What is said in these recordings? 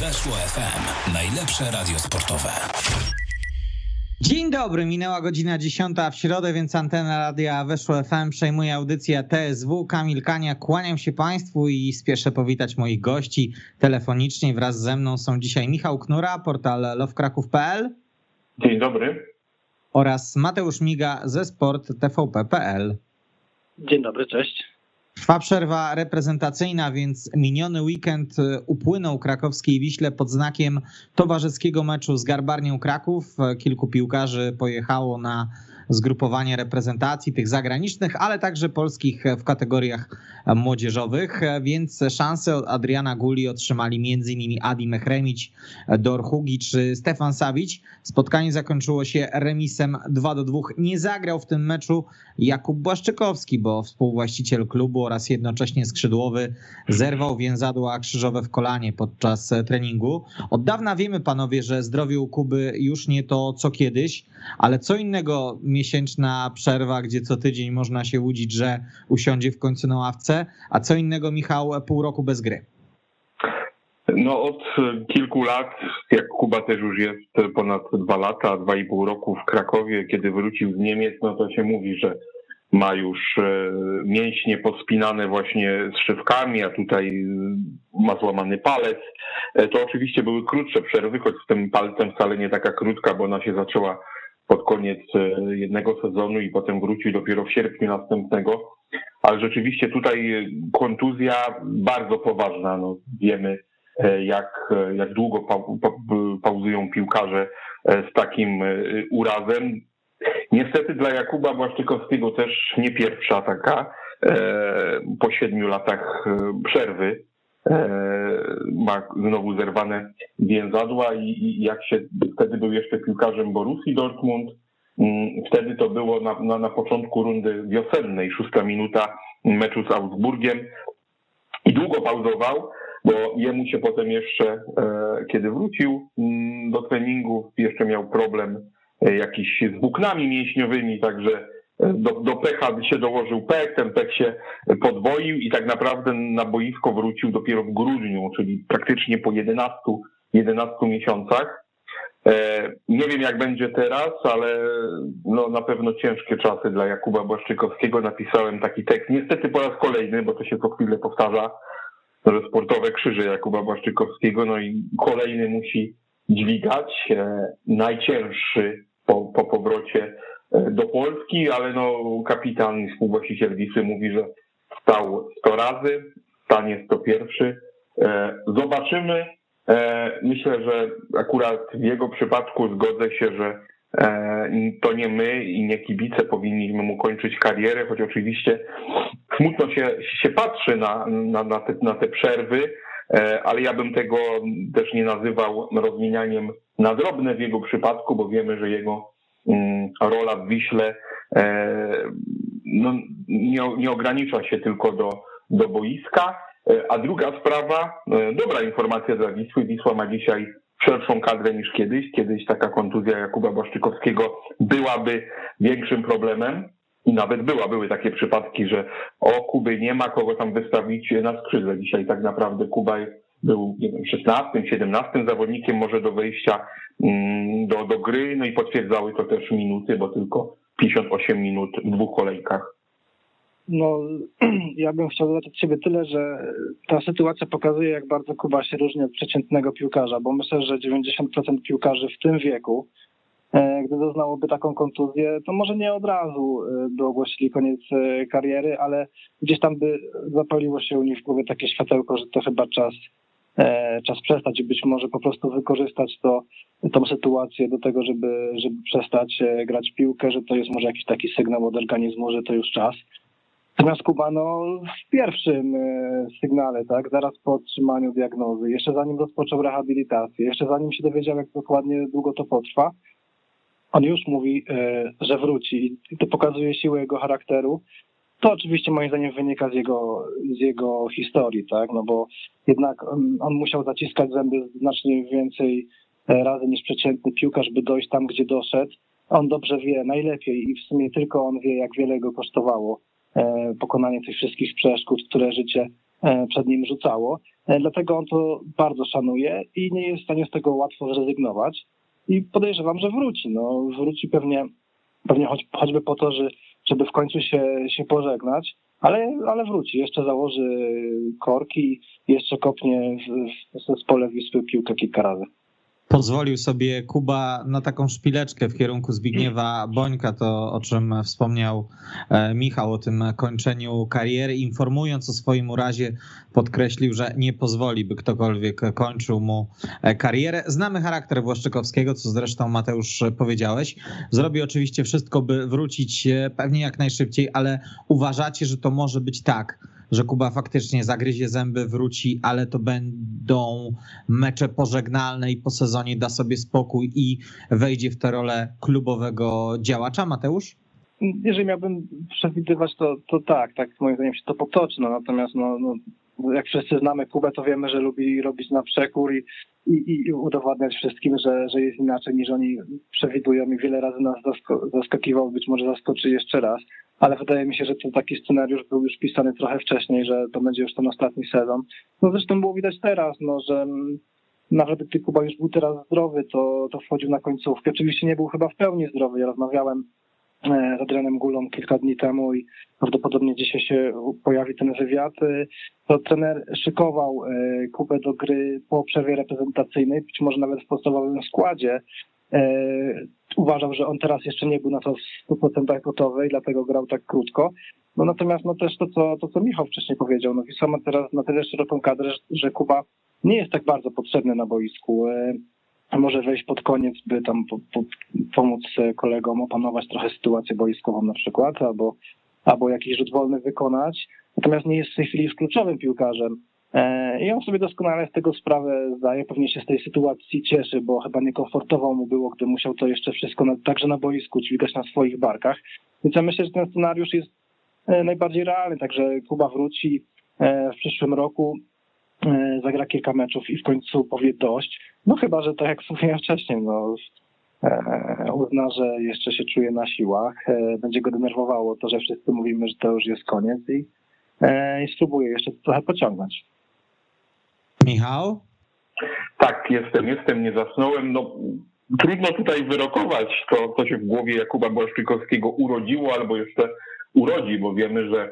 Weszło FM. Najlepsze radio sportowe. Dzień dobry, minęła godzina 10 w środę, więc antena radia Weszło FM przejmuje audycję TSW. Kamil Kania, kłaniam się Państwu i spieszę powitać moich gości telefonicznie. Wraz ze mną są dzisiaj Michał Knura, portal lovkraków.pl. Dzień dobry. Oraz Mateusz Miga ze sport tvp.pl. Dzień dobry, cześć. Trwa przerwa reprezentacyjna, więc miniony weekend upłynął krakowskiej Wiśle pod znakiem towarzyskiego meczu z Garbarnią Kraków. Kilku piłkarzy pojechało na zgrupowanie reprezentacji tych zagranicznych, ale także polskich w kategoriach młodzieżowych, więc szanse od Adriana Guli otrzymali m.in. Adi Mechremić, Dor Hugi czy Stefan Savić. Spotkanie zakończyło się remisem 2 do 2. Nie zagrał w tym meczu Jakub Błaszczykowski, bo współwłaściciel klubu oraz jednocześnie skrzydłowy zerwał więzadła krzyżowe w kolanie podczas treningu. Od dawna wiemy, panowie, że zdrowie u Kuby już nie to co kiedyś, ale co innego miesięczna przerwa, gdzie co tydzień można się łudzić, że usiądzie w końcu na ławce, a co innego, Michał, pół roku bez gry. No od kilku lat, jak Kuba też już jest ponad dwa lata, dwa i pół roku w Krakowie, kiedy wrócił z Niemiec, no to się mówi, że ma już mięśnie pospinane właśnie z szywkami, a tutaj ma złamany palec. To oczywiście były krótsze przerwy, choć z tym palcem wcale nie taka krótka, bo ona się zaczęła pod koniec jednego sezonu i potem wrócił dopiero w sierpniu następnego. Ale rzeczywiście tutaj kontuzja bardzo poważna. No, wiemy, jak, jak długo pa, pa, pauzują piłkarze z takim urazem. Niestety dla Jakuba Błaszczykowskiego też nie pierwsza taka po siedmiu latach przerwy. Ma znowu zerwane więzadła i, jak się wtedy był jeszcze piłkarzem Borussii Dortmund, wtedy to było na, na, na początku rundy wiosennej, szósta minuta meczu z Augsburgiem. I długo pauzował, bo jemu się potem jeszcze, kiedy wrócił do treningu, jeszcze miał problem jakiś z włóknami mięśniowymi, także do, do pecha się dołożył pech, ten pech się podwoił i tak naprawdę na boisko wrócił dopiero w grudniu, czyli praktycznie po 11, 11 miesiącach. Nie wiem jak będzie teraz, ale no na pewno ciężkie czasy dla Jakuba Błaszczykowskiego. Napisałem taki tekst, niestety po raz kolejny, bo to się co chwilę powtarza, że sportowe krzyże Jakuba Błaszczykowskiego, no i kolejny musi dźwigać, najcięższy po, po powrocie do Polski, ale no kapitan i współwłaściciel Wisły mówi, że stał 100 razy, stanie 101. Zobaczymy. Myślę, że akurat w jego przypadku zgodzę się, że to nie my i nie kibice powinniśmy mu kończyć karierę, choć oczywiście smutno się, się patrzy na, na, na, te, na te przerwy, ale ja bym tego też nie nazywał rozmienianiem na drobne w jego przypadku, bo wiemy, że jego rola w Wiśle no, nie, nie ogranicza się tylko do, do boiska. A druga sprawa, dobra informacja dla Wisły. Wisła ma dzisiaj szerszą kadrę niż kiedyś. Kiedyś taka kontuzja Jakuba Błaszczykowskiego byłaby większym problemem. I nawet była, były takie przypadki, że o Kuby nie ma kogo tam wystawić na skrzydle. Dzisiaj tak naprawdę Kuba był nie wiem, 16, 17 zawodnikiem może do wejścia do, do gry, no i potwierdzały to też minuty, bo tylko 58 minut w dwóch kolejkach. No, ja bym chciał dodać od siebie tyle, że ta sytuacja pokazuje, jak bardzo Kuba się różni od przeciętnego piłkarza, bo myślę, że 90% piłkarzy w tym wieku, gdy doznałoby taką kontuzję, to może nie od razu by ogłosili koniec kariery, ale gdzieś tam by zapaliło się u nich w głowie takie światełko, że to chyba czas czas przestać i być może po prostu wykorzystać to, tą sytuację do tego, żeby, żeby przestać grać piłkę, że to jest może jakiś taki sygnał od organizmu, że to już czas. Natomiast Kuba, no w pierwszym sygnale, tak, zaraz po otrzymaniu diagnozy, jeszcze zanim rozpoczął rehabilitację, jeszcze zanim się dowiedział, jak dokładnie długo to potrwa, on już mówi, że wróci i to pokazuje siłę jego charakteru, to oczywiście moim zdaniem wynika z jego, z jego historii, tak? No bo jednak on, on musiał zaciskać zęby znacznie więcej razy niż przeciętny piłkarz, by dojść tam, gdzie doszedł. On dobrze wie, najlepiej i w sumie tylko on wie, jak wiele go kosztowało pokonanie tych wszystkich przeszkód, które życie przed nim rzucało. Dlatego on to bardzo szanuje i nie jest w stanie z tego łatwo zrezygnować. I podejrzewam, że wróci. No, wróci pewnie, pewnie choć, choćby po to, że, żeby w końcu się, się pożegnać, ale, ale wróci. Jeszcze założy korki, jeszcze kopnie w, w, w zespole Wisły piłkę kilka razy pozwolił sobie Kuba na taką szpileczkę w kierunku Zbigniewa Bońka, to o czym wspomniał e, Michał, o tym kończeniu kariery. Informując o swoim urazie, podkreślił, że nie pozwoli, by ktokolwiek kończył mu e, karierę. Znamy charakter Błaszczykowskiego, co zresztą Mateusz powiedziałeś. Zrobi oczywiście wszystko, by wrócić e, pewnie jak najszybciej, ale uważacie, że to może być tak, że Kuba faktycznie zagryzie zęby, wróci, ale to będą mecze pożegnalne i po sezonie da sobie spokój i wejdzie w tę rolę klubowego działacza. Mateusz? Jeżeli miałbym przewidywać, to, to tak, tak moim zdaniem się to potoczy. No, natomiast no, no, jak wszyscy znamy Kubę, to wiemy, że lubi robić na przekór i, i, i udowadniać wszystkim, że, że jest inaczej niż oni przewidują i wiele razy nas zaskakiwał, być może zaskoczy jeszcze raz ale wydaje mi się, że to taki scenariusz był już pisany trochę wcześniej, że to będzie już ten ostatni sezon. No zresztą było widać teraz, no, że nawet gdy Kuba już był teraz zdrowy, to, to wchodził na końcówkę. Oczywiście nie był chyba w pełni zdrowy. Ja rozmawiałem e, z Adrianem Gulą kilka dni temu i prawdopodobnie dzisiaj się pojawi ten wywiad. E, to trener szykował e, Kubę do gry po przerwie reprezentacyjnej, być może nawet w podstawowym składzie. Uważał, że on teraz jeszcze nie był na to w 100% gotowy i dlatego grał tak krótko. No natomiast no też to, co, to, co Michał wcześniej powiedział, no Wisła ma teraz na tyle szeroką kadrę, że Kuba nie jest tak bardzo potrzebny na boisku. E, może wejść pod koniec, by tam po, po, pomóc kolegom opanować trochę sytuację boiskową na przykład, albo, albo jakiś rzut wolny wykonać. Natomiast nie jest w tej chwili już kluczowym piłkarzem. E, I on sobie doskonale z tego sprawę zdaje, pewnie się z tej sytuacji cieszy, bo chyba niekomfortowo mu było, gdy musiał to jeszcze wszystko na, także na boisku dźwigać na swoich barkach. Więc ja myślę, że ten scenariusz jest e, najbardziej realny, także Kuba wróci e, w przyszłym roku, zagra kilka meczów i w końcu powie dość. No chyba, że tak jak wspomniałem wcześniej, no, uzna, że jeszcze się czuje na siłach, będzie go denerwowało to, że wszyscy mówimy, że to już jest koniec i, i spróbuje jeszcze trochę pociągnąć. Michał? Tak, jestem, jestem, nie zasnąłem. No, trudno tutaj wyrokować to, co się w głowie Jakuba Błaszczykowskiego urodziło albo jeszcze urodzi, bo wiemy, że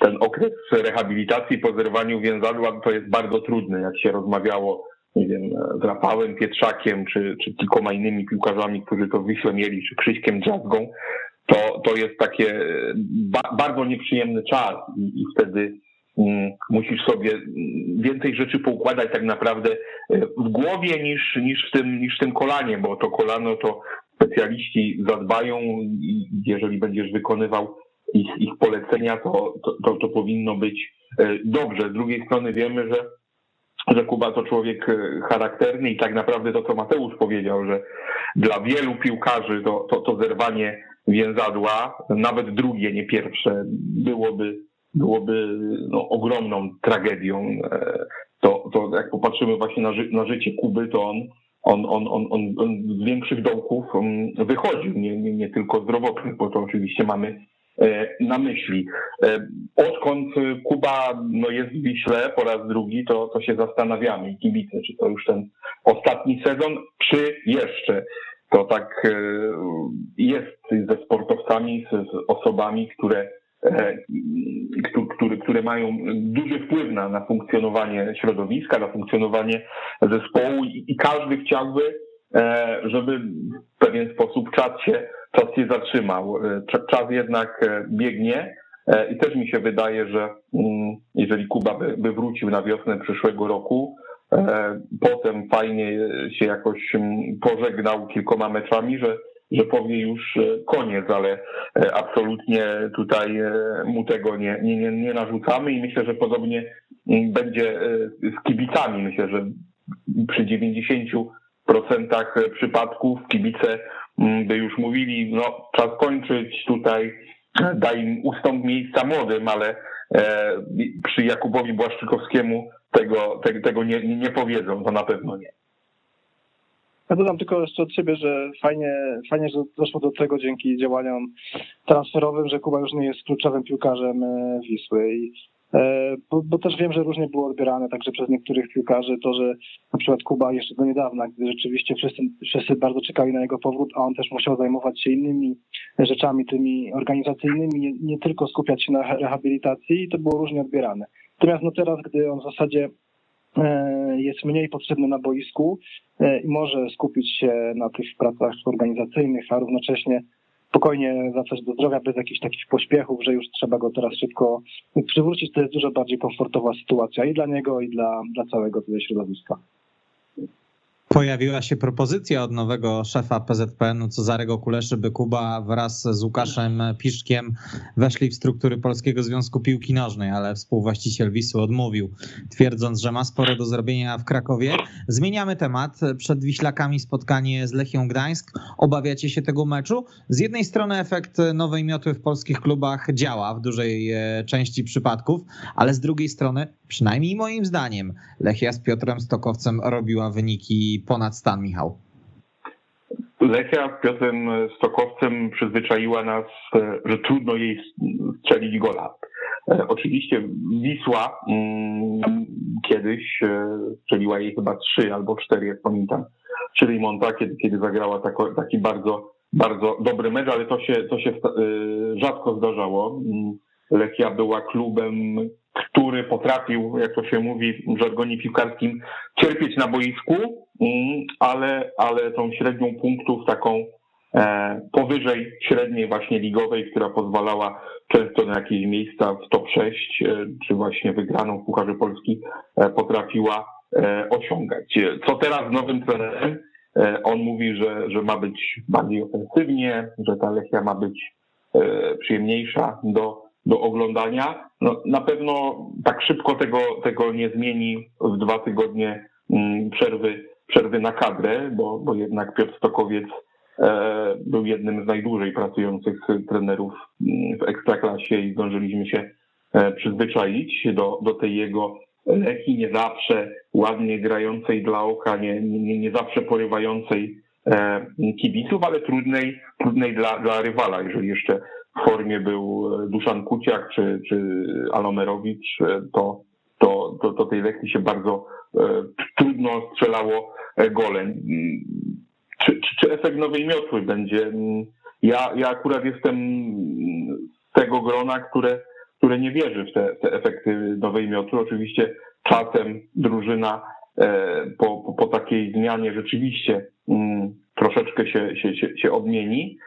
ten okres rehabilitacji po zerwaniu więzadła to jest bardzo trudny, jak się rozmawiało nie wiem, z Rafałem Pietrzakiem, czy, czy kilkoma innymi piłkarzami, którzy to w mieli, czy Krzyśkiem Drzazgą, to, to jest takie ba, bardzo nieprzyjemny czas i, i wtedy musisz sobie więcej rzeczy poukładać tak naprawdę e, w głowie niż, niż, w, tym, niż w tym kolanie, bo to kolano to specjaliści zadbają i jeżeli będziesz wykonywał ich, ich polecenia, to, to, to powinno być e, dobrze. Z drugiej strony wiemy, że, że Kuba to człowiek e, charakterny i tak naprawdę to, co Mateusz powiedział, że dla wielu piłkarzy to, to, to zerwanie więzadła, nawet drugie, nie pierwsze, byłoby byłoby no, ogromną tragedią. E, to, to jak popatrzymy właśnie na, ży na życie Kuby, to on, on, on, on, on, on z większych dołków mm, wychodził, nie, nie, nie tylko zdrowotnych, bo to oczywiście mamy e, na myśli. E, odkąd Kuba no, jest w Wiśle po raz drugi, to, to się zastanawiamy i kibice, czy to już ten ostatni sezon, czy jeszcze. To tak jest ze sportowcami, z osobami, które E, który, które mają duży wpływ na, na funkcjonowanie środowiska, na funkcjonowanie zespołu i, i każdy chciałby, e, żeby w pewien sposób czas się, czas się zatrzymał. E, czas jednak biegnie i też mi się wydaje, że mm, jeżeli Kuba by, by wrócił na wiosnę przyszłego roku, potem fajnie się jakoś mm, pożegnał kilkoma meczami, że że powie już e, koniec, ale e, absolutnie tutaj e, mu tego nie, nie, nie narzucamy i myślę, że podobnie mm, będzie z kibicami. Myślę, że przy 90% przypadków kibice mm, by już mówili, no czas kończyć tutaj, daj im ustąp miejsca młodym, ale przy Jakubowi Błaszczykowskiemu tego, tego nie, nie powiedzą, to na pewno nie. Ja dodam tylko jeszcze od siebie, że fajnie, fajnie, że doszło do tego dzięki działaniom transferowym, że Kuba już nie jest kluczowym piłkarzem e, Wisły i E, bo, bo, też wiem, że różnie było odbierane także przez niektórych piłkarzy to, że na przykład Kuba jeszcze do niedawna, gdy rzeczywiście wszyscy, wszyscy bardzo czekali na jego powrót, a on też musiał zajmować się innymi rzeczami, tymi organizacyjnymi, nie, nie tylko skupiać się na rehabilitacji, to było różnie odbierane. Natomiast no teraz, gdy on w zasadzie jest mniej potrzebny na boisku e, i może skupić się na tych pracach organizacyjnych, a równocześnie spokojnie wracać do zdrowia bez jakichś takich pośpiechów, że już trzeba go teraz szybko przywrócić. To jest dużo bardziej komfortowa sytuacja i dla niego, i dla, dla całego tutaj środowiska. Pojawiła się propozycja od nowego szefa PZPN-u Cezarego Kuleszy, by Kuba wraz z Łukaszem Piszkiem weszli w struktury Polskiego Związku Piłki Nożnej, ale współwłaściciel Wisły odmówił, twierdząc, że ma sporo do zrobienia w Krakowie. Zmieniamy temat. Przed Wiślakami spotkanie z Lechią Gdańsk. Obawiacie się tego meczu? Z jednej strony efekt nowej miotły w polskich klubach działa w dużej e, części przypadków, ale z drugiej strony, przynajmniej moim zdaniem, Lechia z Piotrem Stokowcem robiła wyniki ponad stan, Michał? Lechia z Piotrem Stokowcem przyzwyczaiła nas, e, że trudno jej strzelić gola. E, oczywiście Wisła mm, kiedyś e, strzeliła jej chyba trzy albo cztery, jak pamiętam, czyli Monta, kiedy, kiedy zagrała tako, taki bardzo, bardzo dobry mecz, ale to się, to się rzadko zdarzało. Mm, Lechia była klubem, który potrafił, jak to się mówi w żargonie piłkarskim, cierpieć na boisku, mm, ale, ale tą średnią punktów taką e, powyżej średniej właśnie ligowej, która pozwalała często na jakieś miejsca w top 6, e, czy właśnie wygraną w Pucharze Polski e, potrafiła osiągać. Co teraz z nowym trenerem? On mówi, że, że ma być bardziej ofensywnie, że ta Lechia ma być przyjemniejsza do do oglądania. No, na pewno tak szybko tego, tego nie zmieni w dwa tygodnie mm, przerwy, przerwy na kadrę, bo, bo jednak Piotr Stokowiec e, był jednym z najdłużej pracujących trenerów mm, w Ekstraklasie i zdążyliśmy się e, przyzwyczaić do, do tej jego leki, nie zawsze ładnie grającej dla oka, nie, nie, nie zawsze porywającej e, kibiców, ale trudnej, trudnej dla, dla rywala, jeżeli jeszcze w formie był e, Duszan Kuciak czy, czy Alomerowicz, e, to, to, to, to tej lekcji się bardzo e, trudno strzelało golem. Czy, czy, czy efekt nowej miotły będzie? Ja, ja akurat jestem z tego grona, które, które nie wierzy w te, te efekty nowej miotły. Oczywiście czasem drużyna po, po, po takiej zmianie rzeczywiście troszeczkę się, się, się, się odmieni,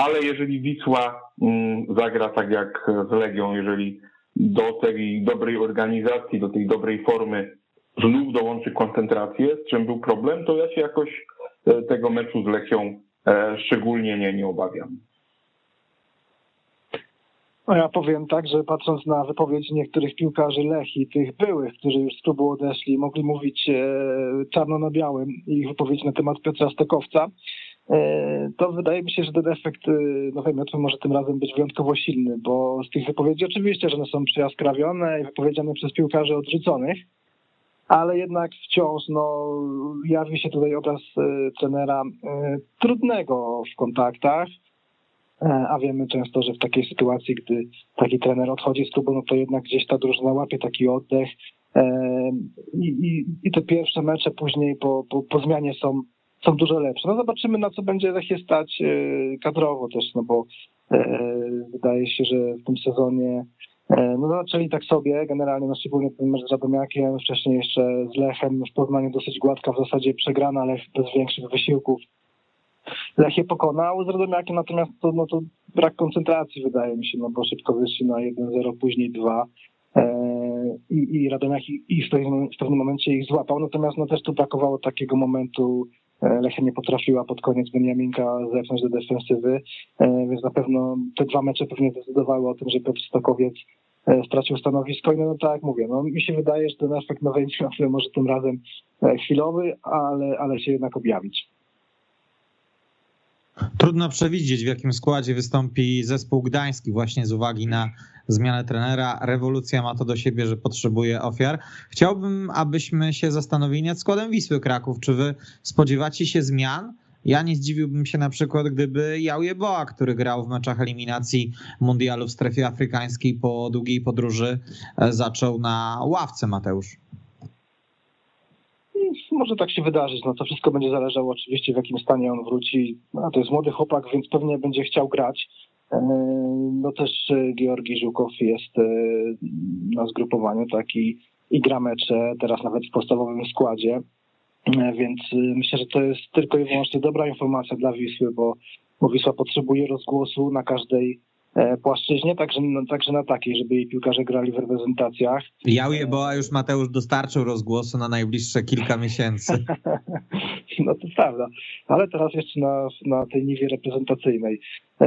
ale jeżeli Wisła mm, zagra tak jak z Legią, jeżeli do tej dobrej organizacji, do tej dobrej formy znów dołączy koncentrację, z czym był problem, to ja się jakoś e, tego meczu z Lechią e, szczególnie nie, nie obawiam. No ja powiem tak, że patrząc na wypowiedzi niektórych piłkarzy Lechi, tych byłych, którzy już z klubu odeszli, mogli mówić e, czarno na białym ich wypowiedzi na temat Piotra Stokowca, to wydaje mi się, że ten efekt e, nowej metry może tym razem być wyjątkowo silny, bo z tych wypowiedzi oczywiście, że one są przejaskrawione i wypowiedziane przez piłkarzy odrzuconych, ale jednak wciąż no, jawi się tutaj obraz e, trenera trudnego w kontaktach, a wiemy często, że w takiej sytuacji, gdy taki trener odchodzi z klubu, no to jednak gdzieś ta drużyna łapie taki oddech i, i, i te pierwsze mecze później po, po, po zmianie są są dużo lepsze. No zobaczymy, na co będzie Lechie stać e, kadrowo też, no bo e, wydaje się, że w tym sezonie e, no zaczęli tak sobie, generalnie no szczególnie ten mecz z Radomiakiem, wcześniej jeszcze z Lechem w Poznaniu dosyć gładka, w zasadzie przegrana, ale bez większych wysiłków. Lech je pokonał, z Radomiakiem natomiast to, no to brak koncentracji wydaje mi się, no bo szybko wyszli na 1-0, później 2 i, i Radomiak i, i w, pewnym, w pewnym momencie ich złapał, natomiast no też tu brakowało takiego momentu E, Lechia nie potrafiła pod koniec Beniaminka zepchnąć do defensywy, e, więc na pewno te dwa mecze pewnie zdecydowały o tym, że Piotr Stokowiec e, stracił stanowisko i no, no tak jak mówię, no mi się wydaje, że ten efekt nowej zmiany może tym razem chwilowy, ale, ale się jednak objawić. Trudno przewidzieć, w jakim składzie wystąpi zespół gdański, właśnie z uwagi na zmianę trenera. Rewolucja ma to do siebie, że potrzebuje ofiar. Chciałbym, abyśmy się zastanowili nad składem Wisły Kraków. Czy wy spodziewacie się zmian Ja nie zdziwiłbym się na przykład, gdyby Jauje Boa, który grał w meczach eliminacji mundialu w strefie afrykańskiej po długiej podróży, e, zaczął na ławce, Mateusz. Może tak się wydarzyć. No to wszystko będzie zależało oczywiście w jakim stanie on wróci. No, to jest młody chłopak, więc pewnie będzie chciał grać. E, no też e, Georgi Żukow jest na zgrupowaniu taki i gra mecze, teraz nawet w podstawowym składzie. E, więc myślę, że to jest tylko i wyłącznie dobra informacja dla Wisły, bo, bo Wisła potrzebuje rozgłosu na każdej e, płaszczyźnie, także, no, także na takiej, żeby jej piłkarze grali w reprezentacjach. Jauje Boa już Mateusz dostarczył rozgłosu na najbliższe kilka miesięcy. no to prawda, ale teraz jeszcze na, na tej niwie reprezentacyjnej. E,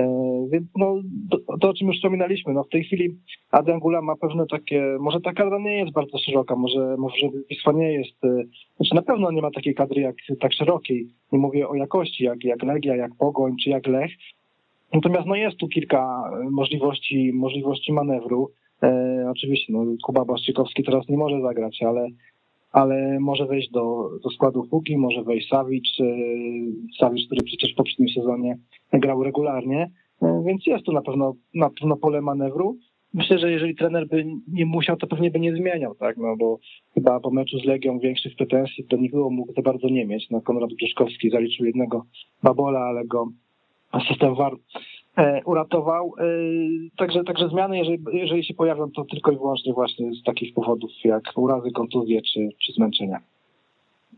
więc no, to, to, o czym już wspominaliśmy, no w tej chwili Adangula ma pewne takie, może ta kadra nie jest bardzo szeroka, może, może Wisła nie jest, e, znaczy na pewno nie ma takiej kadry jak tak szerokiej, nie mówię o jakości, jak, jak Legia, jak Pogoń, czy jak Lech, natomiast no jest tu kilka możliwości, możliwości manewru, e, oczywiście no, Kuba Baszczykowski teraz nie może zagrać, ale ale może wejść do, do składu Hugi, może wejść Savic, Savic, który przecież w poprzednim sezonie grał regularnie, e, więc jest tu na pewno, na pewno pole manewru. Myślę, że jeżeli trener by nie musiał, to pewnie by nie zmieniał, tak, no bo chyba po meczu z Legią większych pretensji do nikogo mógł za bardzo nie mieć. No Konrad Brzeszkowski zaliczył jednego babola, ale go system VAR E, uratował. E, także, także zmiany, jeżeli, jeżeli się pojawią, to tylko i wyłącznie właśnie z takich powodów jak urazy, kontuzje czy, czy zmęczenia.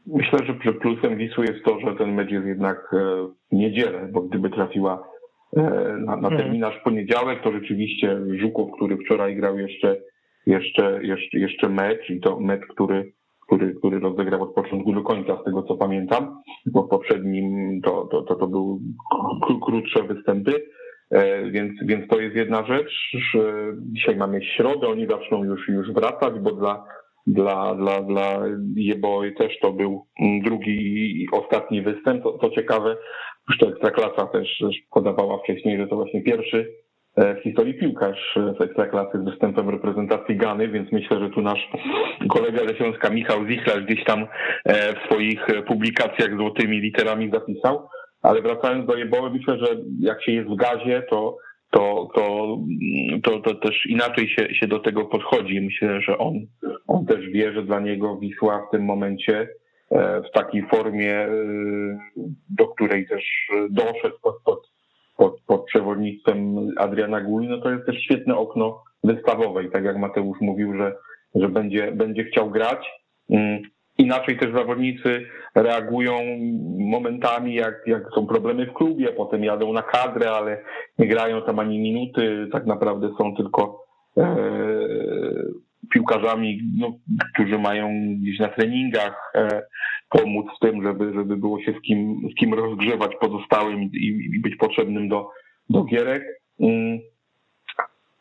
Myślę, że plusem Wisły jest to, że ten mecz jest jednak e, w niedzielę, bo gdyby trafiła na, na terminarz poniedziałek, to rzeczywiście Żukow, który wczoraj grał jeszcze, jeszcze, jeszcze, jeszcze mecz i to mecz, który który, który rozegrał od początku do końca, z tego co pamiętam, bo w poprzednim to, to, to, to były krótsze występy. E, więc, więc to jest jedna rzecz, dzisiaj mamy środę, oni zaczną już, już wracać, bo dla, dla, dla, dla Jeboj też to był drugi i ostatni występ. To, to ciekawe, już to Ekstraklasa też, podawała wcześniej, że to właśnie pierwszy w historii piłkarz z Ekstraklasy z występem reprezentacji Gany, więc myślę, że tu nasz kolega Leśąska Michał Zichlarz gdzieś tam e, w swoich publikacjach złotymi literami zapisał, ale wracając do Jeboły, myślę, że jak się jest w gazie, to, to, to, to, to też inaczej się, się do tego podchodzi. Myślę, że on, on też wie, że dla niego Wisła w tym momencie e, w takiej formie, e, do której też doszedł pod, pod, pod przewodnictwem Adriana Guli, no to jest też świetne okno wystawowe i tak jak Mateusz mówił, że, że będzie, będzie chciał grać. Mm, Inaczej też zawodnicy reagują momentami, jak, jak są problemy w klubie, potem jadą na kadrę, ale nie grają tam ani minuty, tak naprawdę są tylko e, piłkarzami, no, którzy mają gdzieś na treningach e, pomóc w tym, żeby, żeby było się z kim, z kim rozgrzewać pozostałym i, i być potrzebnym do, do gierek. Mm.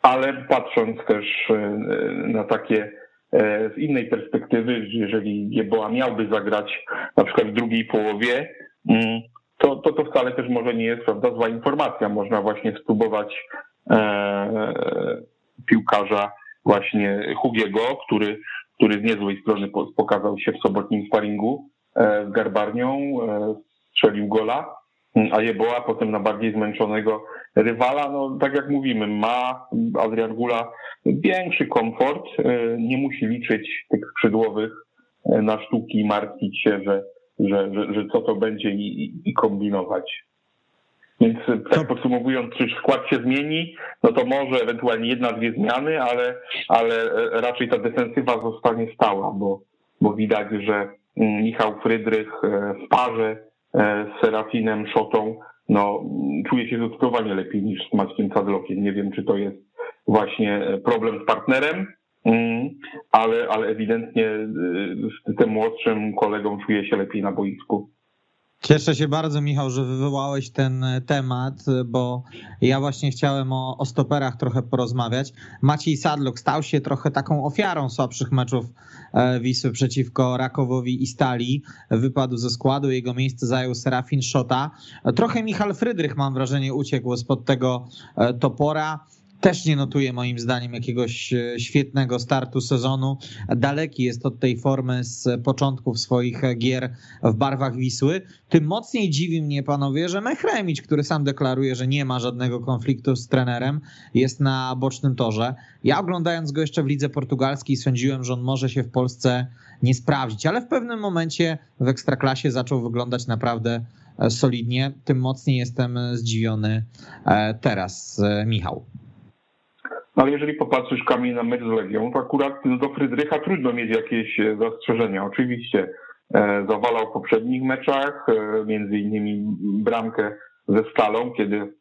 Ale patrząc też e, na takie E, z innej perspektywy, jeżeli Jeboa miałby zagrać na przykład w drugiej połowie, mm, to, to, to wcale też może nie jest prawda, zła informacja. Można właśnie spróbować e, piłkarza właśnie Hugiego, który, który z niezłej strony pokazał się w sobotnim sparingu e, z Garbarnią, strzelił gola, a Jeboa potem na bardziej zmęczonego rywala, no tak jak mówimy, ma Adrian Gula większy komfort, e, nie musi liczyć tych skrzydłowych e, na sztuki i martwić się, że, że, że, że co to będzie i, i kombinować. Więc e, tak podsumowując, czy skład się zmieni, no to może ewentualnie jedna, dwie zmiany, ale, ale raczej ta defensywa zostanie stała, bo, bo widać, że mm, Michał Frydrych w parze z Serafinem Szotą no, czuje się zdecydowanie lepiej niż z Maćkiem Cadlokiem. Nie wiem, czy to jest właśnie problem z partnerem, mm, ale, ale ewidentnie z y, tym młodszym kolegą czuje się lepiej na boisku. Cieszę się bardzo, Michał, że wywołałeś ten temat, bo ja właśnie chciałem o, o stoperach trochę porozmawiać. Maciej Sadlok stał się trochę taką ofiarą słabszych meczów e, Wisły przeciwko Rakowowi i Stali. Wypadł ze składu, jego miejsce zajął Serafin Szota. Trochę Michal Frydrych, mam wrażenie, uciekł spod tego e, topora. Też nie notuje moim zdaniem jakiegoś e, świetnego startu sezonu. Daleki jest od tej formy z początków swoich gier w barwach Wisły. Tym mocniej dziwi mnie, panowie, że Mechremicz, który sam deklaruje, że nie ma żadnego konfliktu z trenerem, jest na bocznym torze. Ja oglądając go jeszcze w lidze portugalskiej sądziłem, że on może się w Polsce nie sprawdzić, ale w pewnym momencie w Ekstraklasie zaczął wyglądać naprawdę e, solidnie. Tym mocniej jestem zdziwiony e, teraz, Michał. No ale jeżeli popatrzysz Kamil na mecz z Legią, to akurat do Frydrycha trudno mieć jakieś e, zastrzeżenia. Oczywiście e, zawalał w poprzednich meczach, e, między innymi bramkę ze Stalą, kiedy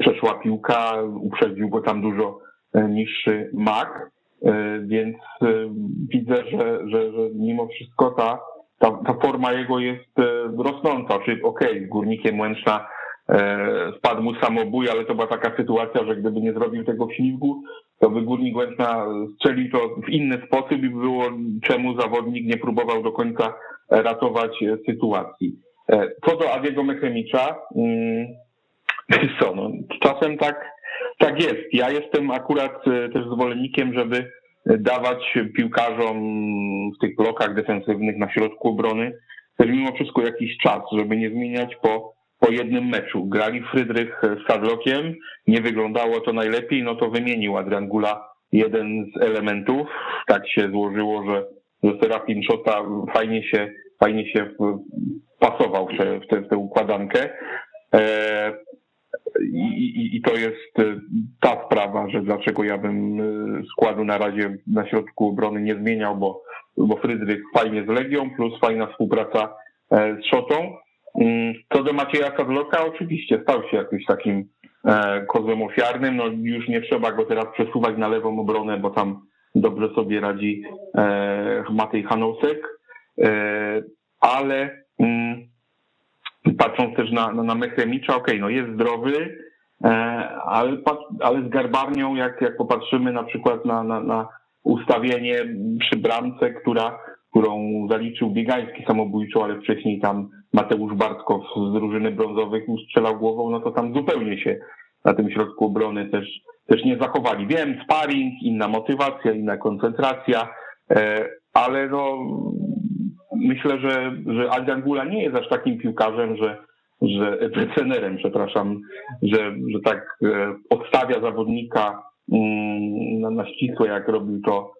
przeszła piłka, uprzedził go tam dużo niższy mak, więc widzę, że, że, że mimo wszystko ta, ta, ta forma jego jest rosnąca. Czyli okej, okay, z Górnikiem Łęczna E, spadł mu samobój, ale to była taka sytuacja, że gdyby nie zrobił tego ślizgu, to by Górnik Łęczna strzelił to w inny sposób i było czemu zawodnik nie próbował do końca ratować sytuacji. E, co do Adiego Mechemicza, mm, co, no, czasem tak, tak jest. Ja jestem akurat e, też zwolennikiem, żeby dawać piłkarzom w tych blokach defensywnych na środku obrony też mimo wszystko jakiś czas, żeby nie zmieniać po po jednym meczu. Grali Frydrych z Sadlokiem, nie wyglądało to najlepiej, no to wymienił Adrian Gula jeden z elementów. Tak się złożyło, że, że Serafin Szota fajnie się, fajnie się pasował w tę, w w tę układankę. E, i, I, to jest ta sprawa, że dlaczego ja bym e, składu na razie na środku obrony nie zmieniał, bo, bo Frydrych fajnie z Legią, plus fajna współpraca e, z Szotą. Mm, co do Macieja Sadloka, oczywiście stał się jakimś takim e, kozłem ofiarnym. No już nie trzeba go teraz przesuwać na lewą obronę, bo tam dobrze sobie radzi e, Matej Hanosek. E, ale mm, patrząc też na, na, Mechremicza, okej, okay, no jest zdrowy, ale, ale z Garbarnią, jak, jak popatrzymy na przykład na, na, na ustawienie przy bramce, która którą zaliczył Biegański samobójczo, ale wcześniej tam Mateusz Bartkow z drużyny brązowych strzelał głową, no to tam zupełnie się na tym środku obrony też, też nie zachowali. Wiem, sparring, inna motywacja, inna koncentracja, e, ale no myślę, że, że Adrian Gula nie jest aż takim piłkarzem, że, że trenerem, przepraszam, że, że tak e, odstawia zawodnika mm, na, na ścisłe, jak robił to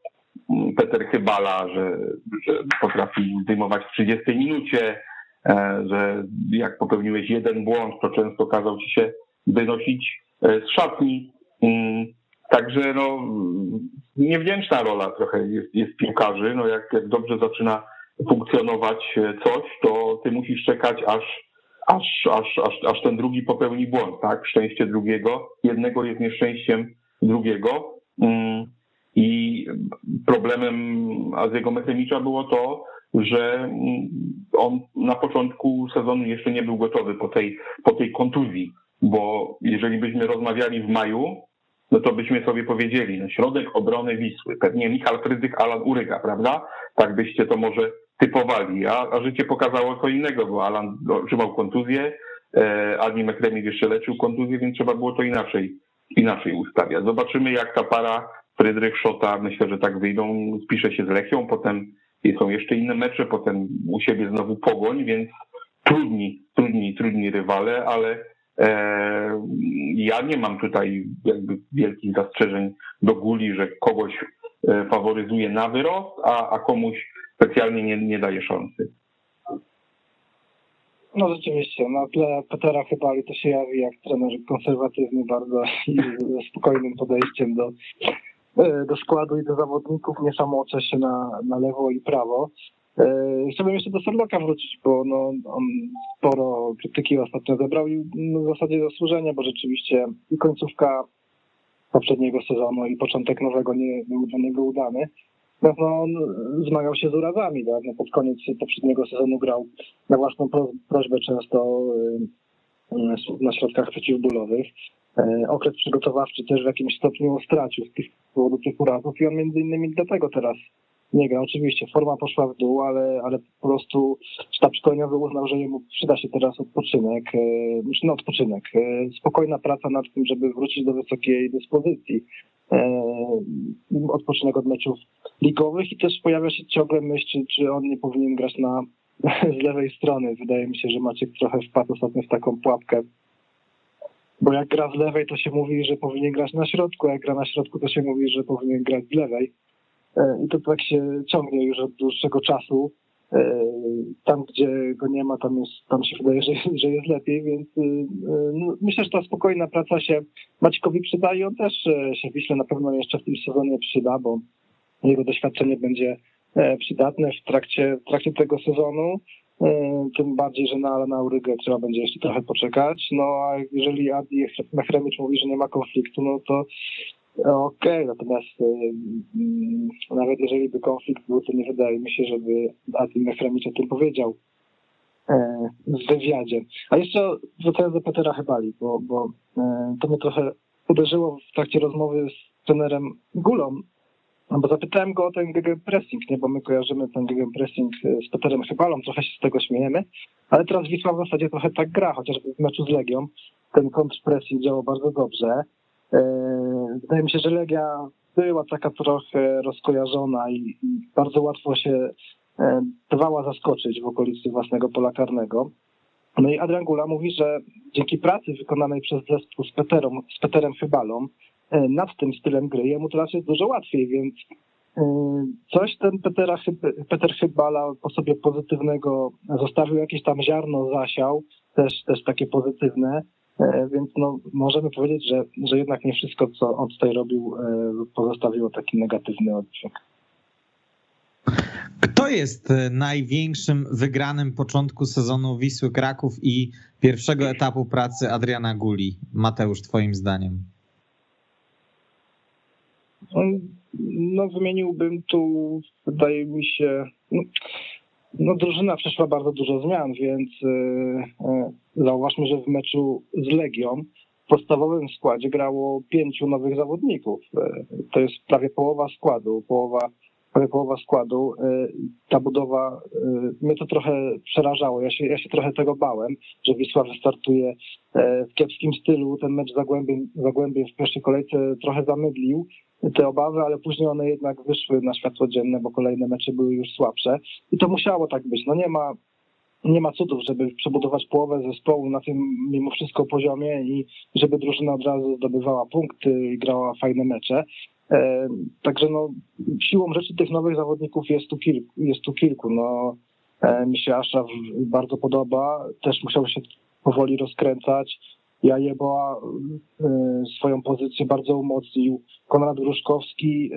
Peter Chybala, że, że potrafi zdejmować w 30 minucie, e, że jak popełniłeś jeden błąd, to często kazał ci się wynosić e, z szatni. Mm, także no, niewdzięczna rola trochę jest, jest piłkarzy. No jak, jak dobrze zaczyna funkcjonować e, coś, to ty musisz czekać, aż, aż, aż, aż, aż ten drugi popełni błąd, tak? Szczęście drugiego. Jednego jest nieszczęściem drugiego. Mm, i problemem Aziego Mechemicza było to, że on na początku sezonu jeszcze nie był gotowy po tej, po tej kontuzji, bo jeżeli byśmy rozmawiali w maju, no to byśmy sobie powiedzieli, no środek obrony Wisły, pewnie Michał Frydych, Alan Uryga, prawda? Tak byście to może typowali, a, a życie pokazało co innego, bo Alan otrzymał kontuzję, e, Alni Mekremik jeszcze leczył kontuzję, więc trzeba było to inaczej, inaczej ustawiać. Zobaczymy jak ta para Frydrych Szota, myślę, że tak wyjdą, spisze się z Lechią, potem są jeszcze inne mecze, potem u siebie znowu Pogoń, więc trudni, trudni, trudni rywale, ale e, ja nie mam tutaj jakby wielkich zastrzeżeń do Guli, że kogoś e, faworyzuje na wyrost, a, a komuś specjalnie nie, nie daje szansy. No rzeczywiście, na tle Petera Chybali to się jawi jak trener konserwatywny bardzo i spokojnym podejściem do do składu i do zawodników, nie samoocze się na, na lewo i prawo. E, chciałbym jeszcze do Serloka wrócić, bo no, on sporo krytyki ostatnio zebrał i no, w zasadzie zasłużenie, bo rzeczywiście i końcówka poprzedniego sezonu i początek nowego nie był dla niego udany. No, on zmagał się z urazami, tak? No, pod koniec poprzedniego sezonu grał na własną prośbę często e, na środkach przeciwbólowych. E, okres przygotowawczy też w jakimś stopniu stracił z tych powodu tych urazów i on między innymi dlatego teraz nie gra. Oczywiście forma poszła w dół, ale, ale po prostu sztab szkoleniowy uznał, że jemu przyda się teraz odpoczynek, znaczy no odpoczynek, spokojna praca nad tym, żeby wrócić do wysokiej dyspozycji. Odpoczynek od meczów ligowych i też pojawia się ciągle myśl, czy, czy on nie powinien grać na z lewej strony. Wydaje mi się, że Maciek trochę wpadł ostatnio w taką pułapkę bo jak gra z lewej, to się mówi, że powinien grać na środku, a jak gra na środku, to się mówi, że powinien grać z lewej. E, I to tak się ciągnie już od dłuższego czasu. E, tam, gdzie go nie ma, tam, jest, tam się wydaje, że, że jest lepiej, więc e, no, myślę, że ta spokojna praca się Maćkowi przyda i on też się Wiśle na pewno jeszcze w tym sezonie przyda, bo jego doświadczenie będzie przydatne w trakcie, w trakcie tego sezonu. E, tym bardziej, że na, na Urygę trzeba będzie jeszcze trochę poczekać. No a jeżeli Adi Mechremicz mówi, że nie ma konfliktu, no to okej, okay. natomiast mm, nawet jeżeli by konflikt był, to nie wydaje mi się, żeby Adi Mechremicz o tym powiedział e, w wywiadzie. A jeszcze wracając do Petera Hebali, bo, bo e, to mnie trochę uderzyło w trakcie rozmowy z trenerem Gulą, no bo zapytałem go o ten gegenpressing, nie? bo my kojarzymy ten gegenpressing e, z Peterem Chybalą, trochę się z tego śmiejemy, ale teraz Wisła w zasadzie trochę tak gra, chociażby w meczu z Legią ten kontrpressing działał bardzo dobrze. E, wydaje mi się, że Legia była taka trochę rozkojarzona i bardzo łatwo się e, dawała zaskoczyć w okolicy własnego pola karnego. No i Adrian Gula mówi, że dzięki pracy wykonanej przez zespół z, Peterem, z Peterem Chybalą nad tym stylem gry. Jemu teraz jest dużo łatwiej, więc e, coś ten Petera, Peter Chybala po sobie pozytywnego zostawił, jakieś tam ziarno zasiał, też, też takie pozytywne, e, więc no, możemy powiedzieć, że, że jednak nie wszystko, co on tutaj robił, pozostawiło taki negatywny oddźwięk. Kto jest największym wygranym początku sezonu Wisły Kraków i pierwszego etapu pracy Adriana Guli? Mateusz, twoim zdaniem? No wymieniłbym tu, wydaje mi się, no, no drużyna przeszła bardzo dużo zmian, więc yy, zauważmy, że w meczu z Legią w podstawowym składzie grało pięciu nowych zawodników. To jest prawie połowa składu, połowa, prawie połowa składu. Ta budowa, mnie to trochę przerażało. Ja się, ja się trochę tego bałem, że Wisła wystartuje w kiepskim stylu. Ten mecz Zagłębiem, Zagłębiem w pierwszej kolejce trochę zamydlił te obawy, ale później one jednak wyszły na światło dzienne, bo kolejne mecze były już słabsze i to musiało tak być. No nie ma, nie ma cudów, żeby przebudować połowę zespołu na tym mimo wszystko poziomie i żeby drużyna od razu zdobywała punkty i grała fajne mecze. E, także no, siłą rzeczy tych nowych zawodników jest tu kilku. Jest tu kilku. No, e, mi się Ashraf bardzo podoba, też musiał się powoli rozkręcać. Jajeboa y, swoją pozycję bardzo umocnił. Konrad Gruszkowski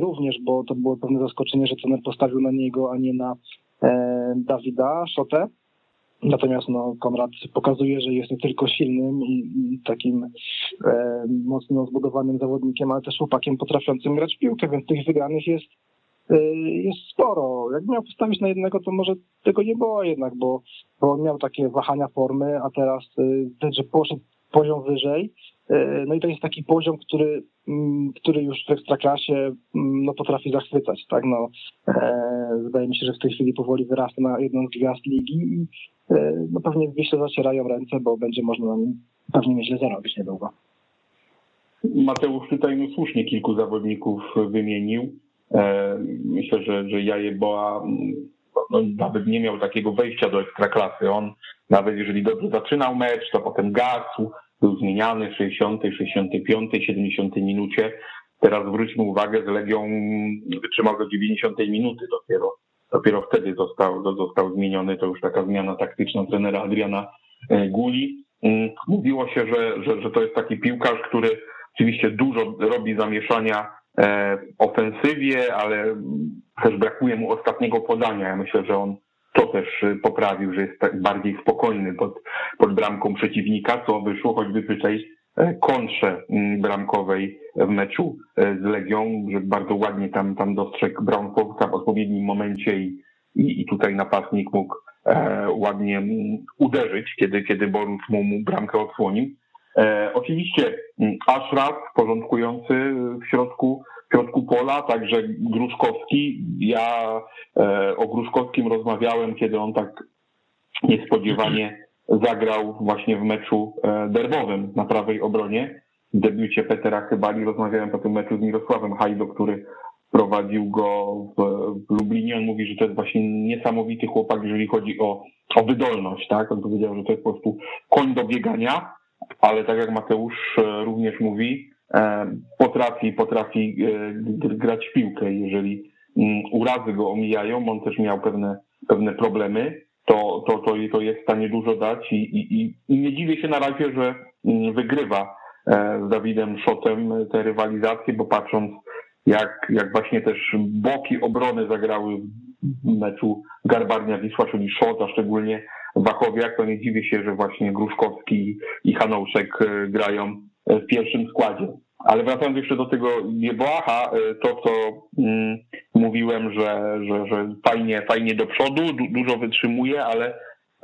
również, bo to było pewne zaskoczenie, że trener postawił na niego, a nie na e, Dawida Szotę. Natomiast no, Konrad pokazuje, że jest nie tylko silnym i, i takim e, mocno zbudowanym zawodnikiem, ale też chłopakiem potrafiącym grać w piłkę, więc tych wygranych jest Y, jest sporo. Jak miał postawić na jednego, to może tego nie było jednak, bo, bo on miał takie wahania formy, a teraz ten, że poszedł poziom wyżej. Y, no i to jest taki poziom, który, mm, który już w ekstraklasie mm, no, potrafi zachwycać. Tak? No, e, wydaje mi się, że w tej chwili powoli wyrasta na jedną z gwiazd ligi e, no, pewnie wyśle zacierają ręce, bo będzie można na nim pewnie nieźle zarobić niedługo. Mateusz tutaj no, słusznie kilku zawodników wymienił. E, myślę, że, że Jajeboa mm, no, nawet nie miał takiego wejścia do ekstraklasy. On nawet jeżeli dobrze zaczynał mecz, to potem gasł, był zmieniany w 60, 65, 70 minucie. Teraz zwróćmy uwagę, że Legią wytrzymał do 90 minuty dopiero. Dopiero wtedy został, został zmieniony. To już taka zmiana taktyczna trenera Adriana e, Guli. Mm, mówiło się, że, że, że to jest taki piłkarz, który oczywiście dużo robi zamieszania E, ofensywie, ale też brakuje mu ostatniego podania. Ja myślę, że on to też poprawił, że jest tak bardziej spokojny pod, pod bramką przeciwnika, co wyszło choćby przy tej e, kontrze mm, bramkowej w meczu e, z Legią, że bardzo ładnie tam, tam dostrzegł Brownfowca w odpowiednim momencie i, i, i tutaj napastnik mógł e, ładnie uderzyć, kiedy, kiedy Borus mu, mu bramkę odsłonił. E, oczywiście mm, Ashraf, porządkujący w środku w środku pola, także Gruszkowski. Ja o Gruszkowskim rozmawiałem, kiedy on tak niespodziewanie zagrał właśnie w meczu derbowym na prawej obronie. W debiucie Petera Chybali rozmawiałem po tym meczu z Mirosławem Hajdo, który prowadził go w, w Lublinie. On mówi, że to jest właśnie niesamowity chłopak, jeżeli chodzi o, o wydolność, tak? On powiedział, że to jest po prostu koń do biegania, ale tak jak Mateusz e, również mówi, e, potrafi, potrafi e, grać w piłkę. Jeżeli mm, urazy go omijają, on też miał pewne, pewne problemy, to, to, to, to jest w stanie dużo dać i, i, i nie dziwię się na razie, że mm, wygrywa z Dawidem Szotem te rywalizacje, bo patrząc jak, jak właśnie też boki obrony zagrały w meczu Garbarnia Wisła, czyli Szot, a szczególnie Wachowiak, to nie dziwię się, że właśnie Gruszkowski i Hanouszek e, grają w pierwszym składzie. Ale wracając jeszcze do tego Jeboacha, e, to co mm, mówiłem, że, że, że fajnie, fajnie do przodu, du, dużo wytrzymuje, ale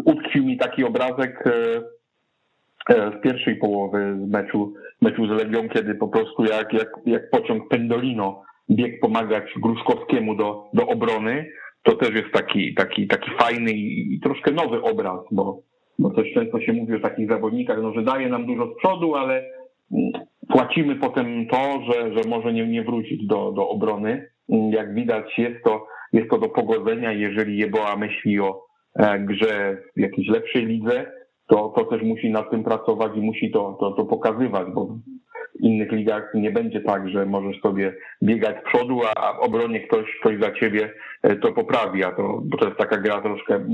utkwił mi taki obrazek e, z pierwszej połowy meczu, meczu z Legią, kiedy po prostu jak, jak, jak pociąg Pendolino biegł pomagać Gruszkowskiemu do, do obrony, to też jest taki, taki, taki fajny i, i troszkę nowy obraz, bo, bo też często się mówi o takich zawodnikach, no, że daje nam dużo z przodu, ale mm, płacimy potem to, że, że może nie, nie wrócić do, do obrony. Jak widać, jest to, jest to do pogodzenia, jeżeli Jeboa myśli o e, grze w jakiejś lepszej lidze, to, to też musi nad tym pracować i musi to, to, to pokazywać, bo innych ligach nie będzie tak, że możesz sobie biegać z przodu, a w obronie ktoś, ktoś za ciebie e, to poprawi, a to, bo to jest taka gra troszkę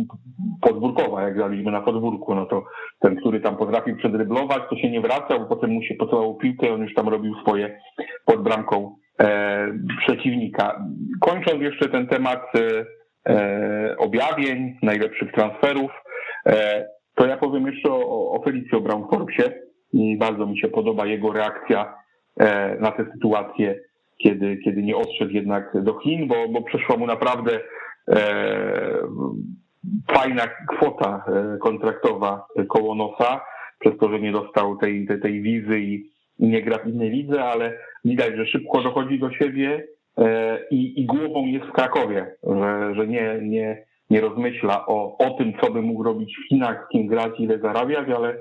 podwórkowa, jak graliśmy na podwórku, no to ten, który tam potrafił przedryblować, to się nie wracał, potem mu się pocałował piłkę, on już tam robił swoje pod bramką e, przeciwnika. Kończąc jeszcze ten temat e, e objawień, najlepszych transferów, e, to ja powiem jeszcze o, o Felicjo Braunforsie. Bardzo mi się podoba jego reakcja e, na tę sytuację, kiedy, kiedy nie odszedł jednak do Chin, bo, bo przeszła mu naprawdę e, fajna kwota e, kontraktowa koło nosa, przez to, że nie dostał tej, tej, tej wizy i, i nie gra w innej lidze, ale widać, że szybko dochodzi do siebie i, i głową jest w Krakowie, że, że nie, nie, nie rozmyśla o, o tym, co by mógł robić w Chinach, z kim grać, ile zarabiać, ale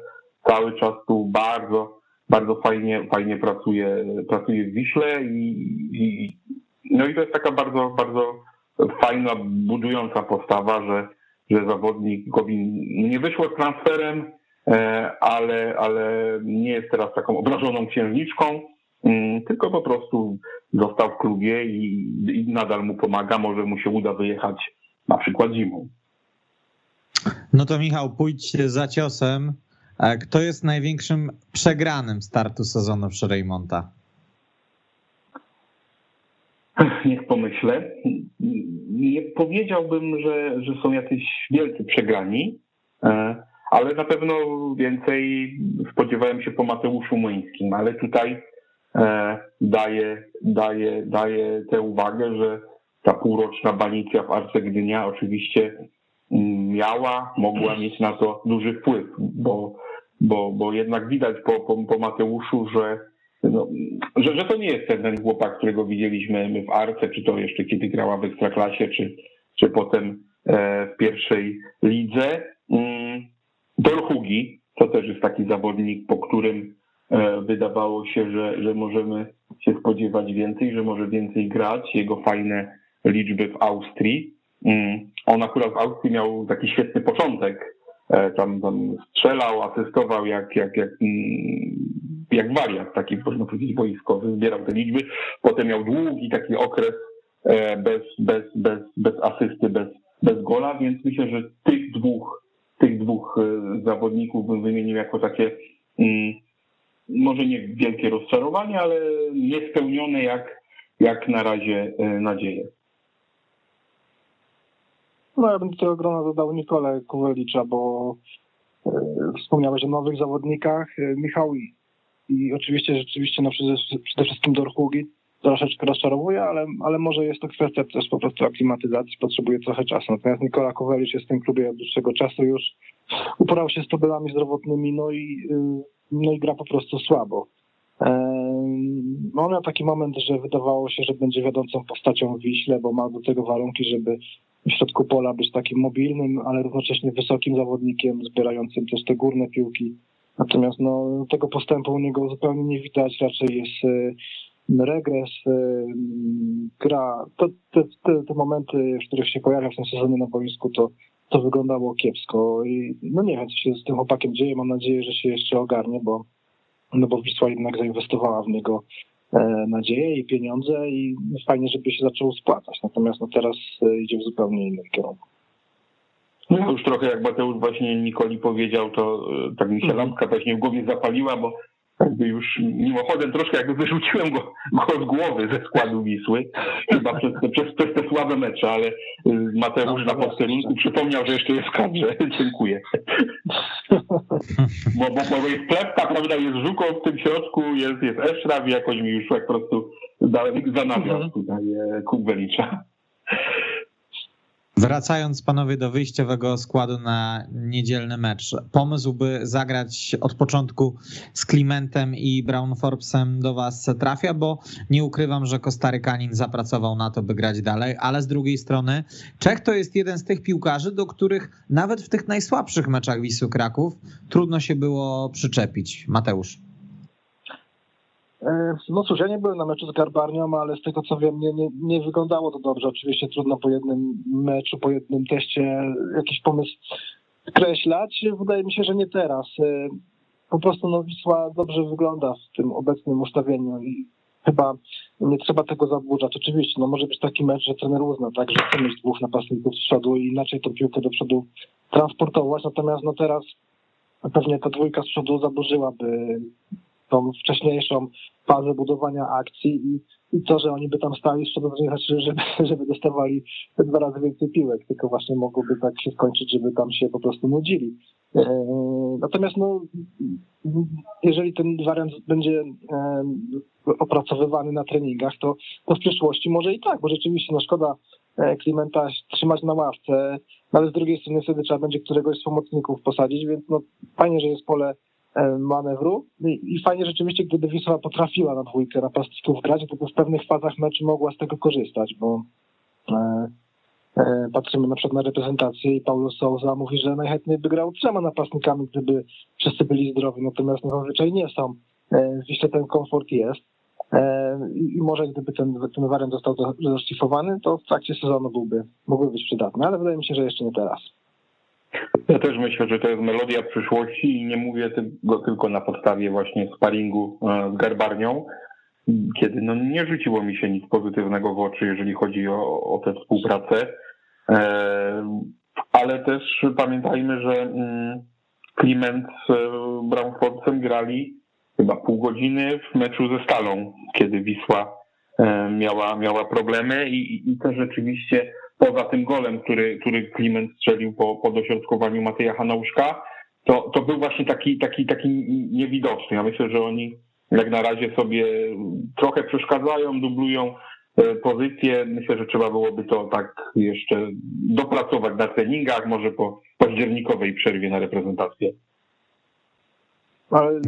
cały czas tu bardzo, bardzo fajnie, fajnie pracuje, pracuje w Wiśle i, i no i to jest taka bardzo, bardzo fajna, budująca postawa, że, że zawodnikowi nie wyszło transferem, e, ale, ale nie jest teraz taką obrażoną księżniczką, mm, tylko po prostu został w klubie i, i nadal mu pomaga, może mu się uda wyjechać na przykład zimą. No to Michał, pójdź za ciosem. Kto jest największym przegranym startu sezonu przy Reymonta? Niech pomyślę. Nie powiedziałbym, że, że są jacyś wielcy przegrani, e, ale na pewno więcej spodziewałem się po Mateuszu Młyńskim, ale tutaj e, daję, daję, daję tę uwagę, że ta półroczna banicja w Arce Gdynia oczywiście mm, miała, mogła mieć na to duży wpływ, bo, bo, bo jednak widać po, po, po Mateuszu, że, no, że, że to nie jest ten, ten chłopak, którego widzieliśmy my w Arce, czy to jeszcze kiedy grała w Ekstraklasie, czy, czy potem e, w pierwszej lidze. Mm, Dolhugi to też jest taki zawodnik, po którym e, wydawało się, że, że możemy się spodziewać więcej, że może więcej grać. Jego fajne liczby w Austrii. Mm, on akurat w Austrii miał taki świetny początek. E, tam, tam strzelał, asystował jak, jak, jak, mm, jak wariat, taki można powiedzieć boiskowy, zbierał te liczby. Potem miał długi taki okres e, bez, bez, bez, bez asysty, bez, bez gola, więc myślę, że tych dwóch, tych dwóch e, zawodników bym wymienił jako takie mm, może nie wielkie rozczarowanie, ale niespełnione jak, jak na razie nadzieje. No ja bym tego grona dodał Nikolę Kuwelicza, bo e, wspomniałeś o nowych zawodnikach. E, Michał i, oczywiście rzeczywiście no przede, przede wszystkim Dorhugi troszeczkę rozczarowuje, ale, ale może jest to kwestia też po prostu aklimatyzacji, potrzebuje trochę czasu. Natomiast Nikola Kowelicz jest w tym klubie od dłuższego czasu już, uporał się z problemami zdrowotnymi, no i, y, no i gra po prostu słabo. no on miał taki moment, że wydawało się, że będzie wiodącą postacią w Wiśle, bo ma do tego warunki, żeby w środku pola być takim mobilnym, ale równocześnie wysokim zawodnikiem, zbierającym też te górne piłki. Natomiast no, tego postępu u niego zupełnie nie widać, raczej jest y, regres, y, gra. To, te, te, te momenty, w których się pojawia w tym sezonie na boisku, to, to wyglądało kiepsko. I no nie wiem, co się z tym chłopakiem dzieje. Mam nadzieję, że się jeszcze ogarnie, bo, no bo Wisła jednak zainwestowała w niego e, nadzieję i pieniądze i fajnie, żeby się zaczął spłacać. Natomiast no teraz e, idzie w zupełnie innym kierunku. No już trochę jak Mateusz właśnie Nikoli powiedział, to e, tak mi się Mhm. lampka właśnie w głowie zapaliła, bo jakby już mimochodem troszkę jakby wyrzuciłem go, go z głowy ze składu Wisły, chyba przez te, przez, przez te słabe mecze, ale Mateusz na posterunku przypomniał, że jeszcze jest w kadrze. Dziękuję. Bo, bo, bo jest Plepka, prawda, jest Żukow w tym środku, jest, jest Eszraf i jakoś mi już tak po prostu dałem za nawias Mhm. tutaj e, Kubelicza. Wracając panowie do wyjściowego składu na niedzielny mecz, pomysł, by zagrać od początku z Klimentem i Brown Forbesem do was trafia, bo nie ukrywam, że Kostarykanin zapracował na to, by grać dalej, ale z drugiej strony Czech to jest jeden z tych piłkarzy, do których nawet w tych najsłabszych meczach Wisły Kraków trudno się było przyczepić. Mateusz. E, No cóż, ja nie byłem na meczu z Garbarnią, ale z tego co wiem, nie, nie, nie wyglądało to dobrze. Oczywiście trudno po jednym meczu, po jednym teście jakiś pomysł skreślać. Wydaje mi się, że nie teraz. E, Po prostu no, Wisła dobrze wygląda w tym obecnym ustawieniu i chyba nie trzeba tego zaburzać. Oczywiście, no może być taki mecz, że trener uzna, tak, że chce mieć dwóch napastników z przodu i inaczej tą piłkę do przodu transportować. Natomiast no teraz pewnie ta dwójka z przodu zaburzyłaby tą wcześniejszą fazę budowania akcji i, i to, że oni by tam stali znaczy, żeby, żeby dostawali dwa razy więcej piłek, tylko właśnie mogłoby tak się skończyć, żeby tam się po prostu nudzili. E, Natomiast no, jeżeli ten wariant będzie e, opracowywany na treningach, to, to w przyszłości może i tak, bo rzeczywiście no szkoda e, Klimenta trzymać na ławce, no ale z drugiej strony wtedy trzeba będzie któregoś z pomocników posadzić, więc no fajnie, że jest pole manewru i i fajnie rzeczywiście, gdyby Wisła potrafiła na dwójkę napastników grać, by w pewnych fazach meczu mogła z tego korzystać, bo e, e, patrzymy na przykład na reprezentację i Paulo Souza mówi, że najchętniej by grał trzema napastnikami, gdyby wszyscy byli zdrowi, natomiast no, zazwyczaj nie są. E, Wiśle ten komfort jest. E, I może gdyby ten, ten wariant został doszlifowany, to w trakcie sezonu byłby, mógłby być przydatny, ale wydaje mi się, że jeszcze nie teraz. Ja też myślę, że to jest melodia przyszłości i nie mówię tego tylko na podstawie właśnie sparingu e, z Garbarnią, kiedy no nie rzuciło mi się nic pozytywnego w oczy, jeżeli chodzi o, o tę współpracę. E, Ale też pamiętajmy, że mm, Kliment z e, Brownfordsem grali chyba pół godziny w meczu ze Stalą, kiedy Wisła miała, miała problemy i, i też rzeczywiście poza tym golem, który, który Kliment strzelił po, po dośrodkowaniu Mateja Hanauszka, to, to był właśnie taki, taki, taki niewidoczny. Ja myślę, że oni jak na razie sobie trochę przeszkadzają, dublują e, pozycje. Myślę, że trzeba byłoby to tak jeszcze dopracować na treningach, może po październikowej przerwie na reprezentację. Ale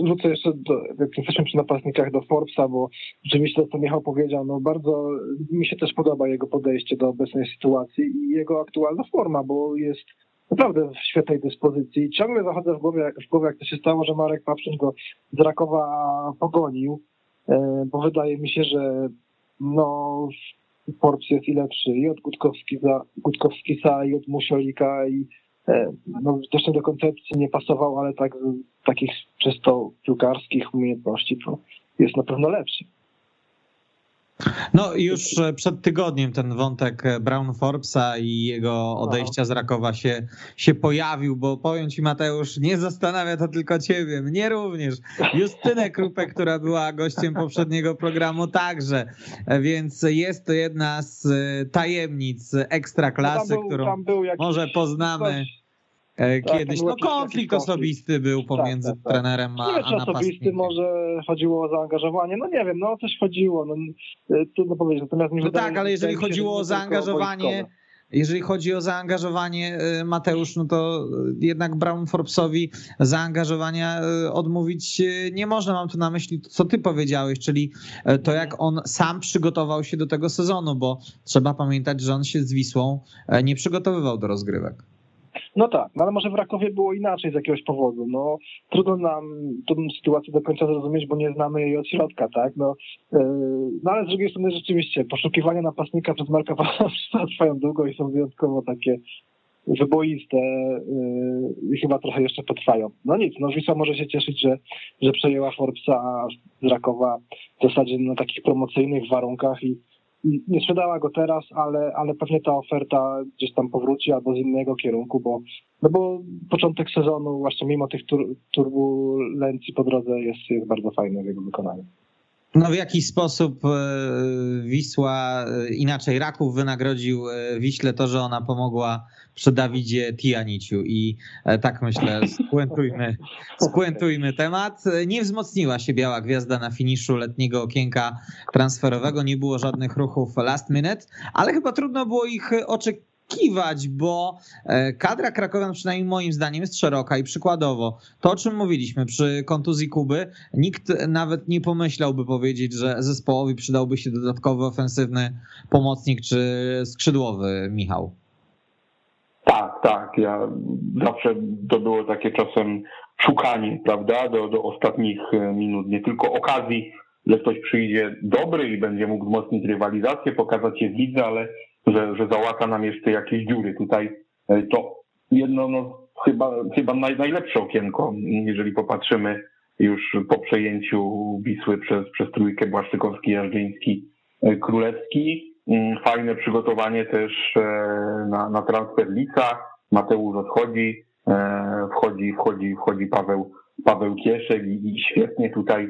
wrócę jeszcze, do, jak jesteśmy przy napastnikach, do Forbesa, bo rzeczywiście to, co Michał powiedział, no bardzo mi się też podoba jego podejście do obecnej sytuacji i jego aktualna forma, bo jest naprawdę w świetnej dyspozycji. Ciągle zachodzę w głowie, w głowie, jak to się stało, że Marek Papszyn go z Rakowa pogonił, e, bo wydaje mi się, że no Forbes jest i lepszy i od Gutkowskisa, Gutkowskisa i od Musiolika i no, też nie do koncepcji nie pasował, ale tak takich czysto piłkarskich umiejętności to jest na pewno lepszy. No już e, przed tygodniem ten wątek e, Brown Forbesa i jego odejścia z Rakowa się, się pojawił, bo powiem ci Mateusz, nie zastanawia to tylko ciebie, mnie również. Justynę Krupę, która była gościem poprzedniego programu także, E, więc jest to jedna z tajemnic ekstraklasy, No tam był, którą tam jakiś, może poznamy. coś- e, tak, kiedyś. tam No konflikt osobisty był pomiędzy tak, tak. trenerem a, nie wiem, a czy osobisty, napastnikiem. może chodziło o zaangażowanie, no nie wiem, no o coś chodziło, no y, trudno powiedzieć, natomiast mi No tak, ale jeżeli chodziło o nie zaangażowanie, jeżeli chodzi o zaangażowanie Mateusz, no to jednak Brown Forbesowi zaangażowania odmówić nie można. Mam tu na myśli to, co ty powiedziałeś, czyli to jak on sam przygotował się do tego sezonu, bo trzeba pamiętać, że on się z Wisłą nie przygotowywał do rozgrywek. No tak, no ale może w Rakowie było inaczej z jakiegoś powodu. No trudno nam tę sytuację do końca zrozumieć, bo nie znamy jej od środka, tak? No, yy, no ale z drugiej strony rzeczywiście poszukiwania napastnika przez Marka Pawłowska trwają długo i są wyjątkowo takie wyboiste yy, i chyba trochę jeszcze potrwają. No nic, no Wisła może się cieszyć, że, że przejęła Forbesa z Rakowa w zasadzie na takich promocyjnych warunkach i nie sprzedała go teraz, ale, ale pewnie ta oferta gdzieś tam powróci albo z innego kierunku, bo, no bo początek sezonu właśnie mimo tych tur, turbulencji po drodze jest, jest bardzo fajny w jego wykonaniu. No w jakiś sposób e, Wisła, e, inaczej Raków wynagrodził e, Wiśle to, że ona pomogła przy Dawidzie Tianiciu i tak myślę, spuentujmy, spuentujmy temat. Nie wzmocniła się Biała Gwiazda na finiszu letniego okienka transferowego, nie było żadnych ruchów last minute, ale chyba trudno było ich oczekiwać oczekiwać, bo e, kadra Krakowian przynajmniej moim zdaniem jest szeroka i przykładowo to, o czym mówiliśmy przy kontuzji Kuby, nikt nawet nie pomyślałby powiedzieć, że zespołowi przydałby się dodatkowy ofensywny pomocnik czy skrzydłowy Michał. Tak, tak. Ja zawsze to było takie czasem szukanie, prawda, do, do ostatnich e, minut, nie tylko okazji, że ktoś przyjdzie dobry i będzie mógł wzmocnić rywalizację, pokazać się w lidze, ale że, że załata nam jeszcze jakieś dziury. Tutaj e, to jedno, no, chyba, chyba naj, najlepsze okienko, jeżeli popatrzymy już po przejęciu Wisły przez, przez trójkę Błaszczykowski, Jarzyński, e, Królewski. Mm, fajne przygotowanie też e, na, na transfer Lica. Mateusz odchodzi, wchodzi, wchodzi, wchodzi Paweł, Paweł Kieszek i, i świetnie tutaj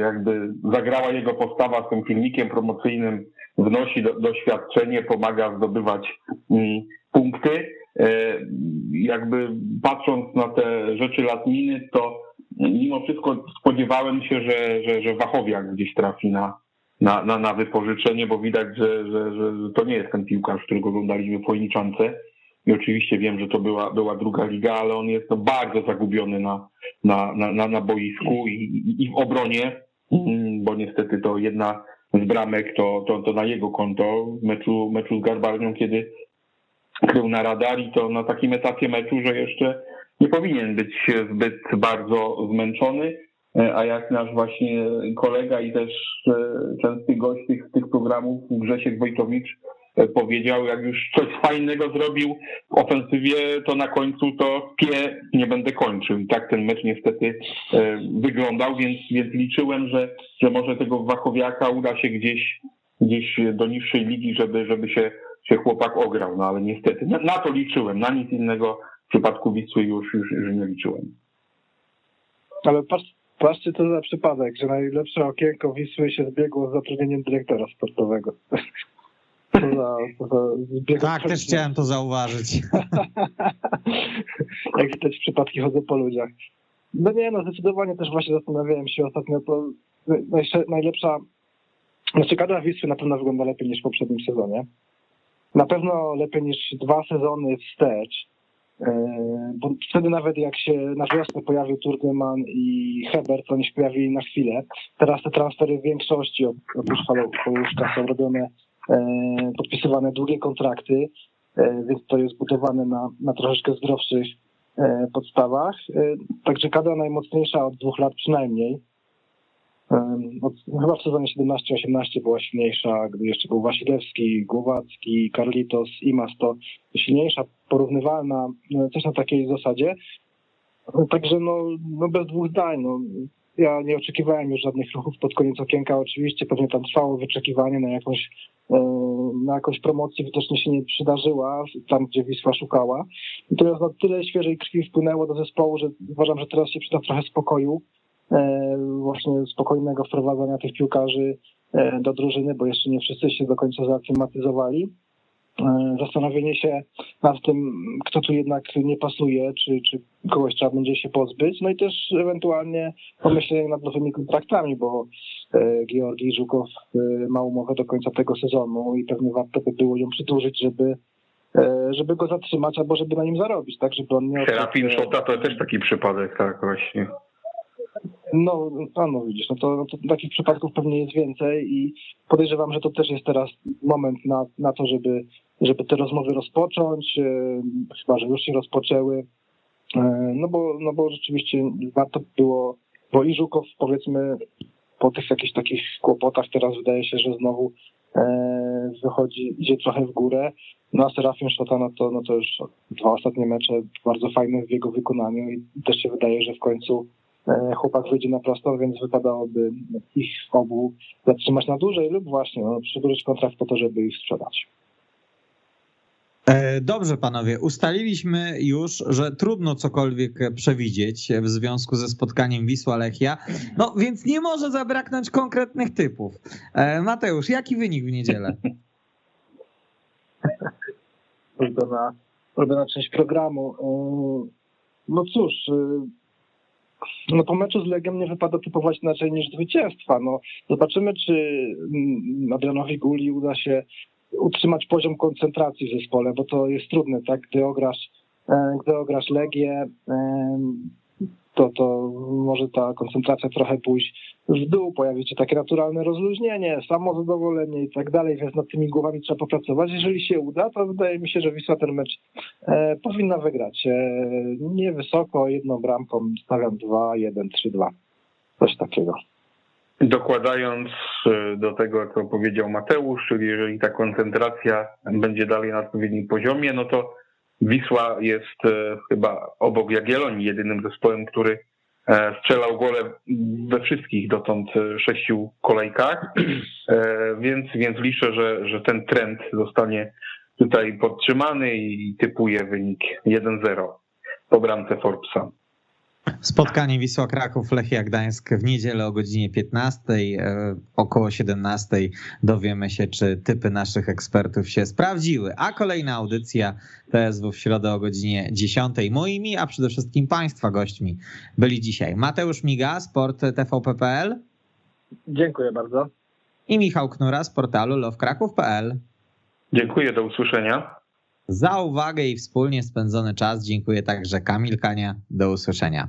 jakby zagrała jego postawa z tym filmikiem promocyjnym wnosi do, doświadczenie, pomaga zdobywać mm, punkty. E, jakby patrząc na te rzeczy latminy, to mimo wszystko spodziewałem się, że, że, że Wachowiak gdzieś trafi na, na, na, na wypożyczenie, bo widać, że, że, że to nie jest ten piłkarz, którego oglądaliśmy w Chojniczance. I oczywiście wiem, że to była, była druga liga, ale on jest no, bardzo zagubiony na, na, na, na boisku i, i, i w obronie, mm, bo niestety to jedna z bramek, to, to, to na jego konto w meczu, meczu z Garbarnią, kiedy krył na radar i to na takim etapie meczu, że jeszcze nie powinien być zbyt bardzo zmęczony, a jak nasz właśnie kolega i też e, częsty gość tych, tych programów Grzesiek Wojtowicz powiedział, jak już coś fajnego zrobił w ofensywie, to na końcu to pie nie będę kończył. I tak ten mecz niestety e, wyglądał, więc, więc liczyłem, że, że może tego Wachowiaka uda się gdzieś, gdzieś do niższej ligi, żeby, żeby się, się chłopak ograł. No ale niestety na, na to liczyłem, na nic innego w przypadku Wisły już, już, już nie liczyłem. Ale patrz, patrzcie to za przypadek, że najlepsze okienko Wisły się zbiegło z zatrudnieniem dyrektora sportowego. tak, też chciałem to zauważyć. Jak widać przypadki chodzą po ludziach. No nie, no zdecydowanie też właśnie zastanawiałem się ostatnio, to najlepsza, znaczy kadra Wisły na pewno wygląda lepiej niż w poprzednim sezonie. Na pewno lepiej niż dwa sezony wstecz, bo wtedy nawet jak się na wiosnę pojawił Turgeman i Hebert, to oni się pojawili na chwilę. Teraz te transfery w większości oprócz Faluszka są robione E, podpisywane długie kontrakty, e, więc to jest budowane na, na troszeczkę zdrowszych e, podstawach. Także kadra najmocniejsza od dwóch lat przynajmniej. Od, chyba w sezonie 17-18 była silniejsza, gdy jeszcze był Wasilewski, Głowacki, Carlitos, Imas, to silniejsza, porównywalna, coś na takiej zasadzie. Także no, no bez dwóch zdań, no, ja nie oczekiwałem już żadnych ruchów pod koniec okienka. Oczywiście pewnie tam trwało wyczekiwanie na jakąś, e, na jakąś promocję, widocznie się nie przydarzyła tam, gdzie Wisła szukała. Natomiast no, tyle świeżej krwi wpłynęło do zespołu, że uważam, że teraz się przyda trochę spokoju, właśnie spokojnego wprowadzania tych piłkarzy e, do drużyny, bo jeszcze nie wszyscy się do końca zaaklimatyzowali. e, zastanowienie się nad tym, kto tu jednak nie pasuje, czy, czy kogoś trzeba będzie się pozbyć, no i też ewentualnie pomyślenie nad nowymi kontraktami, bo e, Georgii Żukow e, ma umowę do końca tego sezonu i pewnie warto by było ją przedłużyć, żeby e, żeby go zatrzymać albo żeby na nim zarobić, tak, żeby on nie... Serafin e, Szota to też taki przypadek, tak właśnie. No, no widzisz, no to, no to takich przypadków pewnie jest więcej i podejrzewam, że to też jest teraz moment na, na to, żeby, żeby te rozmowy rozpocząć, e, chyba, że już się rozpoczęły, e, no bo, no bo rzeczywiście warto było, bo i Żukow powiedzmy po tych jakichś takich kłopotach teraz wydaje się, że znowu e, wychodzi, idzie trochę w górę, no a Serafin Szota, no to, no to już dwa ostatnie mecze bardzo fajne w jego wykonaniu i też się wydaje, że w końcu chłopak wyjdzie na prostą, więc wypadałoby ich obu zatrzymać na dłużej lub właśnie no, przedłużyć kontrakt po to, żeby ich sprzedać. E, Dobrze, panowie, ustaliliśmy już, że trudno cokolwiek przewidzieć w związku ze spotkaniem Wisła-Lechia, no więc nie może zabraknąć konkretnych typów. E, Mateusz, jaki wynik w niedzielę? ulubiona, ulubiona część programu. No cóż, no po meczu z Legią nie wypada typować inaczej niż zwycięstwa. No, zobaczymy, czy mm, Adrianowi Guli uda się utrzymać poziom koncentracji w zespole, bo to jest trudne, tak? Gdy ograsz, e, gdy ograsz Legię, to, to może ta koncentracja trochę pójść w dół, pojawi się takie naturalne rozluźnienie, samozadowolenie i tak dalej, więc nad tymi głowami trzeba popracować. Jeżeli się uda, to wydaje mi się, że Wisła ten mecz e, powinna wygrać. E, niewysoko, jedną bramką, stawiam 2, 1, 3, 2. Coś takiego. Dokładając e, do tego, co powiedział Mateusz, czyli jeżeli ta koncentracja będzie dalej na odpowiednim poziomie, no to Wisła jest e, chyba obok Jagiellonii jedynym zespołem, który e, strzelał gole we wszystkich dotąd e, sześciu kolejkach, więc, więc liczę, że, że ten trend zostanie tutaj podtrzymany i typuję wynik 1-0 po bramce Forbesa. Spotkanie Wisła Kraków Lechia Gdańsk w niedzielę o godzinie 15, e, około 17 dowiemy się, czy typy naszych ekspertów się sprawdziły. A kolejna audycja TSW w środę o godzinie 10. Moimi, a przede wszystkim Państwa gośćmi byli dzisiaj Mateusz Miga, Sport TVP.pl Dziękuję bardzo. i Michał Knura z portalu lovkraków.pl. Dziękuję, do usłyszenia. Za uwagę i wspólnie spędzony czas dziękuję także Kamil Kania. Do usłyszenia.